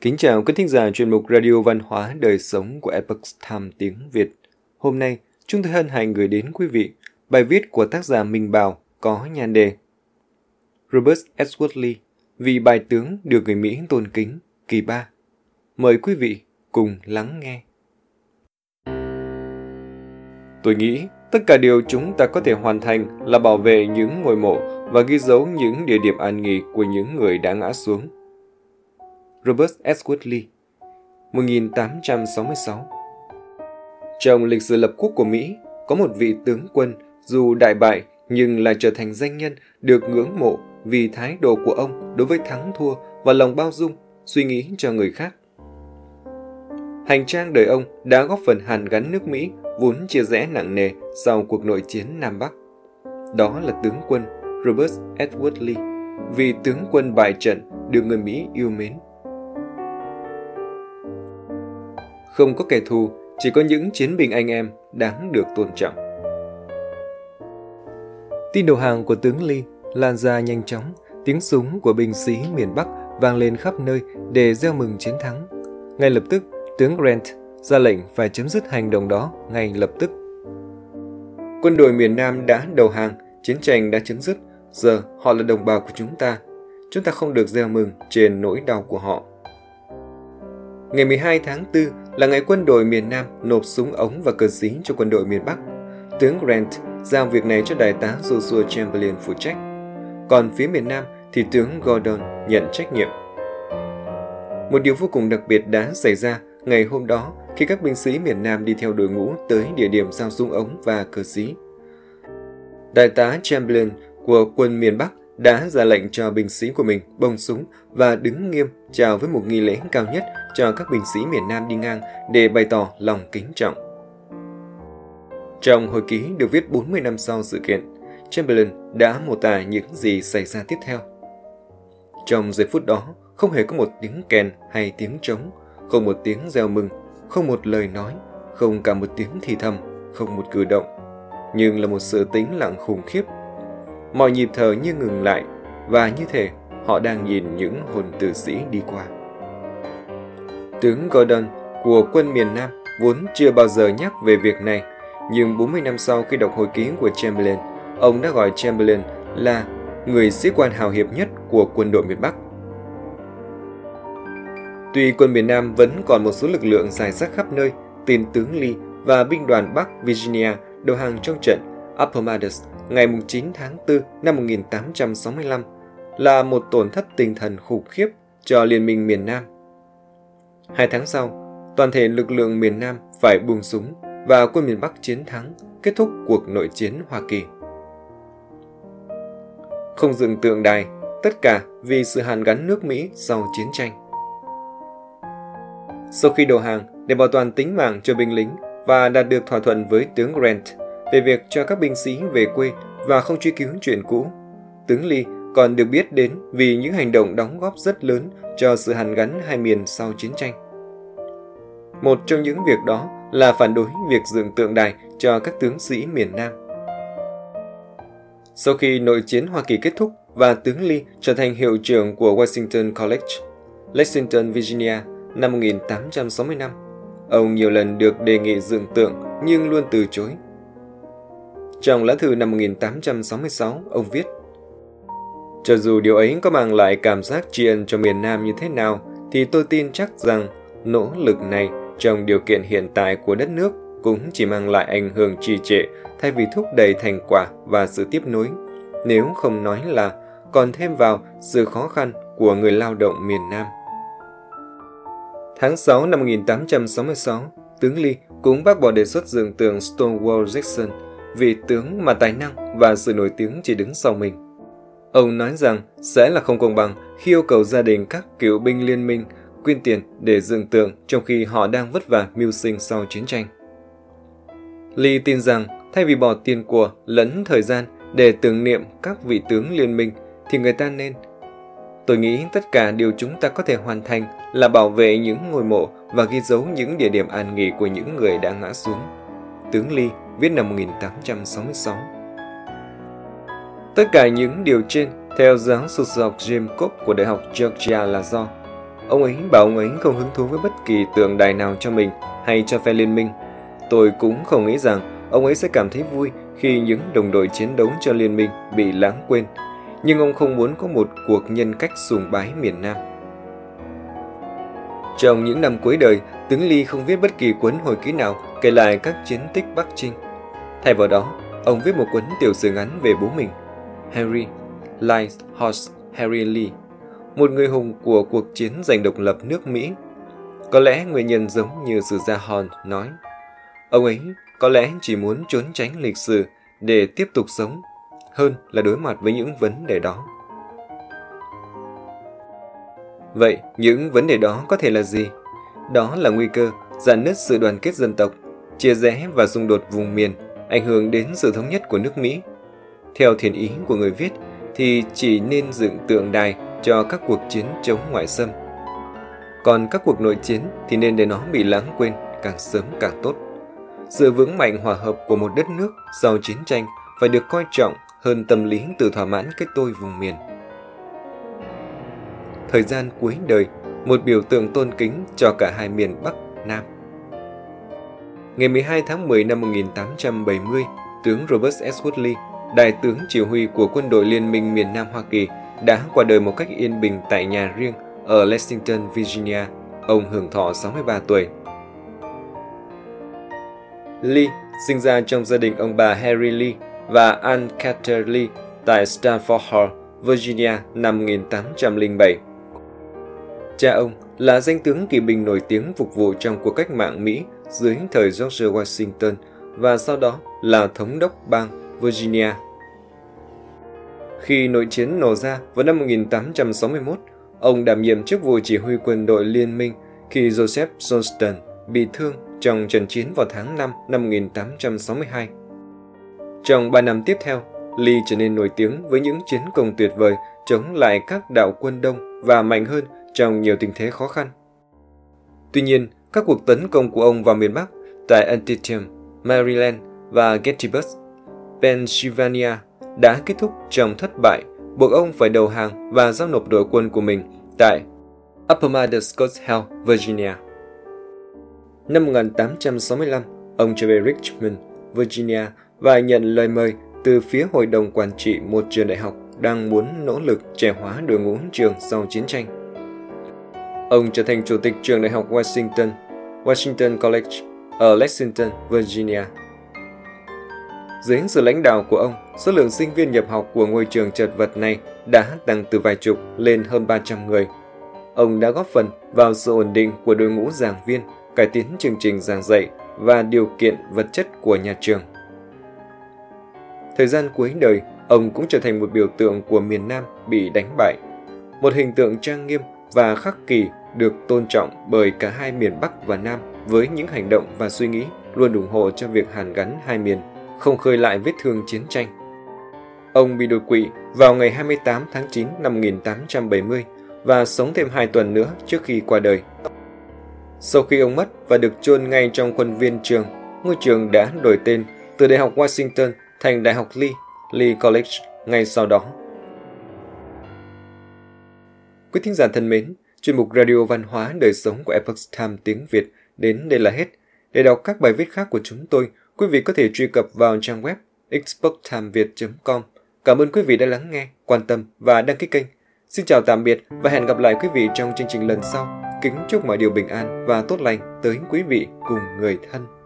Kính chào quý thính giả chuyên mục Radio Văn hóa Đời Sống của Epoch Time tiếng Việt. Hôm nay, chúng tôi hân hạnh gửi đến quý vị bài viết của tác giả Minh Bảo có nhan đề Robert Edward Lee, vị bài tướng được người Mỹ tôn kính, kỳ ba. Mời quý vị cùng lắng nghe. Tôi nghĩ tất cả điều chúng ta có thể hoàn thành là bảo vệ những ngôi mộ và ghi dấu những địa điểm an nghỉ của những người đã ngã xuống. Robert Edward Lee 1866 Trong lịch sử lập quốc của Mỹ, có một vị tướng quân dù đại bại nhưng lại trở thành danh nhân được ngưỡng mộ vì thái độ của ông đối với thắng thua và lòng bao dung, suy nghĩ cho người khác. Hành trang đời ông đã góp phần hàn gắn nước Mỹ vốn chia rẽ nặng nề sau cuộc nội chiến Nam Bắc. Đó là tướng quân Robert Edward Lee, vị tướng quân bại trận được người Mỹ yêu mến. Không có kẻ thù, chỉ có những chiến binh anh em đáng được tôn trọng. Tin đầu hàng của tướng Lee lan ra nhanh chóng, tiếng súng của binh sĩ miền Bắc vang lên khắp nơi để gieo mừng chiến thắng. Ngay lập tức, tướng Grant ra lệnh phải chấm dứt hành động đó ngay lập tức. Quân đội miền Nam đã đầu hàng, chiến tranh đã chấm dứt, giờ họ là đồng bào của chúng ta. Chúng ta không được gieo mừng trên nỗi đau của họ. Ngày 12 tháng 4 là ngày quân đội miền Nam nộp súng ống và cờ xí cho quân đội miền Bắc. Tướng Grant giao việc này cho đại tá Joshua Chamberlain phụ trách. Còn phía miền Nam thì tướng Gordon nhận trách nhiệm. Một điều vô cùng đặc biệt đã xảy ra ngày hôm đó khi các binh sĩ miền Nam đi theo đội ngũ tới địa điểm giao súng ống và cờ xí. Đại tá Chamberlain của quân miền Bắc đã ra lệnh cho binh sĩ của mình bông súng và đứng nghiêm chào với một nghi lễ cao nhất cho các binh sĩ miền Nam đi ngang để bày tỏ lòng kính trọng. Trong hồi ký được viết 40 năm sau sự kiện, Chamberlain đã mô tả những gì xảy ra tiếp theo. Trong giây phút đó, không hề có một tiếng kèn hay tiếng trống, không một tiếng reo mừng, không một lời nói, không cả một tiếng thì thầm, không một cử động, nhưng là một sự tĩnh lặng khủng khiếp. Mọi nhịp thở như ngừng lại, và như thể họ đang nhìn những hồn tử sĩ đi qua. Tướng Gordon của quân miền Nam vốn chưa bao giờ nhắc về việc này, nhưng 40 năm sau khi đọc hồi ký của Chamberlain, ông đã gọi Chamberlain là người sĩ quan hào hiệp nhất của quân đội miền Bắc. Tuy quân miền Nam vẫn còn một số lực lượng dài rác khắp nơi, tiền tướng Lee và binh đoàn Bắc Virginia đầu hàng trong trận Appomattox ngày 9 tháng 4 năm 1865 là một tổn thất tinh thần khủng khiếp cho Liên minh miền Nam. Hai tháng sau, toàn thể lực lượng miền Nam phải buông súng và quân miền Bắc chiến thắng, kết thúc cuộc nội chiến Hoa Kỳ. Không dựng tượng đài, tất cả vì sự hàn gắn nước Mỹ sau chiến tranh. Sau khi đầu hàng, để bảo toàn tính mạng cho binh lính và đạt được thỏa thuận với tướng Grant về việc cho các binh sĩ về quê và không truy cứu chuyện cũ, tướng Lee còn được biết đến vì những hành động đóng góp rất lớn cho sự hàn gắn hai miền sau chiến tranh. Một trong những việc đó là phản đối việc dựng tượng đài cho các tướng sĩ miền Nam. Sau khi nội chiến Hoa Kỳ kết thúc và tướng Lee trở thành hiệu trưởng của Washington College, Lexington, Virginia năm 1865, ông nhiều lần được đề nghị dựng tượng nhưng luôn từ chối. Trong lá thư năm 1866, ông viết cho dù điều ấy có mang lại cảm giác tri ân cho miền Nam như thế nào, thì tôi tin chắc rằng nỗ lực này trong điều kiện hiện tại của đất nước cũng chỉ mang lại ảnh hưởng trì trệ thay vì thúc đẩy thành quả và sự tiếp nối. Nếu không nói là còn thêm vào sự khó khăn của người lao động miền Nam. Tháng 6 năm 1866, tướng Lee cũng bác bỏ đề xuất dựng tượng Stonewall Jackson, vị tướng mà tài năng và sự nổi tiếng chỉ đứng sau mình. Ông nói rằng sẽ là không công bằng khi yêu cầu gia đình các cựu binh liên minh quyên tiền để dựng tượng trong khi họ đang vất vả mưu sinh sau chiến tranh. Lee tin rằng thay vì bỏ tiền của lẫn thời gian để tưởng niệm các vị tướng liên minh thì người ta nên Tôi nghĩ tất cả điều chúng ta có thể hoàn thành là bảo vệ những ngôi mộ và ghi dấu những địa điểm an nghỉ của những người đã ngã xuống. Tướng Lee viết năm 1866 Tất cả những điều trên, theo giáo sư học Jim Cook của Đại học Georgia là do Ông ấy bảo ông ấy không hứng thú với bất kỳ tượng đài nào cho mình hay cho phe liên minh. Tôi cũng không nghĩ rằng ông ấy sẽ cảm thấy vui khi những đồng đội chiến đấu cho liên minh bị lãng quên. Nhưng ông không muốn có một cuộc nhân cách sùng bái miền Nam. Trong những năm cuối đời, tướng Ly không viết bất kỳ cuốn hồi ký nào kể lại các chiến tích Bắc Trinh. Thay vào đó, ông viết một cuốn tiểu sử ngắn về bố mình, Henry Light Horse Harry Lee, một người hùng của cuộc chiến giành độc lập nước Mỹ. Có lẽ nguyên nhân giống như sử gia Hòn nói, ông ấy có lẽ chỉ muốn trốn tránh lịch sử để tiếp tục sống hơn là đối mặt với những vấn đề đó. Vậy, những vấn đề đó có thể là gì? Đó là nguy cơ giàn nứt sự đoàn kết dân tộc, chia rẽ và xung đột vùng miền, ảnh hưởng đến sự thống nhất của nước Mỹ. Theo thiền ý của người viết thì chỉ nên dựng tượng đài cho các cuộc chiến chống ngoại xâm. Còn các cuộc nội chiến thì nên để nó bị lãng quên càng sớm càng tốt. Sự vững mạnh hòa hợp của một đất nước sau chiến tranh phải được coi trọng hơn tâm lý tự thỏa mãn cái tôi vùng miền. Thời gian cuối đời, một biểu tượng tôn kính cho cả hai miền Bắc, Nam. Ngày 12 tháng 10 năm 1870, tướng Robert S. Woodley, đại tướng chỉ huy của quân đội liên minh miền Nam Hoa Kỳ, đã qua đời một cách yên bình tại nhà riêng ở Lexington, Virginia. Ông hưởng thọ 63 tuổi. Lee sinh ra trong gia đình ông bà Harry Lee và Ann Carter Lee tại Stanford Hall, Virginia năm 1807. Cha ông là danh tướng kỵ binh nổi tiếng phục vụ trong cuộc cách mạng Mỹ dưới thời George Washington và sau đó là thống đốc bang Virginia. Khi nội chiến nổ ra vào năm 1861, ông đảm nhiệm chức vụ chỉ huy quân đội liên minh khi Joseph Johnston bị thương trong trận chiến vào tháng 5 năm 1862. Trong 3 năm tiếp theo, Lee trở nên nổi tiếng với những chiến công tuyệt vời chống lại các đạo quân Đông và mạnh hơn trong nhiều tình thế khó khăn. Tuy nhiên, các cuộc tấn công của ông vào miền Bắc tại Antietam, Maryland và Gettysburg, Pennsylvania đã kết thúc trong thất bại, buộc ông phải đầu hàng và giao nộp đội quân của mình tại Appomattox Hill, Virginia. Năm 1865, ông trở về Richmond, Virginia và nhận lời mời từ phía Hội đồng Quản trị một trường đại học đang muốn nỗ lực trẻ hóa đội ngũ trường sau chiến tranh. Ông trở thành chủ tịch trường đại học Washington, Washington College ở Lexington, Virginia. Dưới sự lãnh đạo của ông, số lượng sinh viên nhập học của ngôi trường chật vật này đã tăng từ vài chục lên hơn 300 người. Ông đã góp phần vào sự ổn định của đội ngũ giảng viên, cải tiến chương trình giảng dạy và điều kiện vật chất của nhà trường. Thời gian cuối đời, ông cũng trở thành một biểu tượng của miền Nam bị đánh bại. Một hình tượng trang nghiêm và khắc kỳ được tôn trọng bởi cả hai miền Bắc và Nam với những hành động và suy nghĩ luôn ủng hộ cho việc hàn gắn hai miền, không khơi lại vết thương chiến tranh. Ông bị đột quỵ vào ngày 28 tháng 9 năm 1870 và sống thêm hai tuần nữa trước khi qua đời. Sau khi ông mất và được chôn ngay trong khuôn viên trường, ngôi trường đã đổi tên từ Đại học Washington thành Đại học Lee, Lee College ngay sau đó. Quý thính giả thân mến, chuyên mục Radio Văn hóa Đời Sống của Epoch Time tiếng Việt đến đây là hết. Để đọc các bài viết khác của chúng tôi, quý vị có thể truy cập vào trang web expochtimeviet.com. Cảm ơn quý vị đã lắng nghe, quan tâm và đăng ký kênh. Xin chào tạm biệt và hẹn gặp lại quý vị trong chương trình lần sau. Kính chúc mọi điều bình an và tốt lành tới quý vị cùng người thân.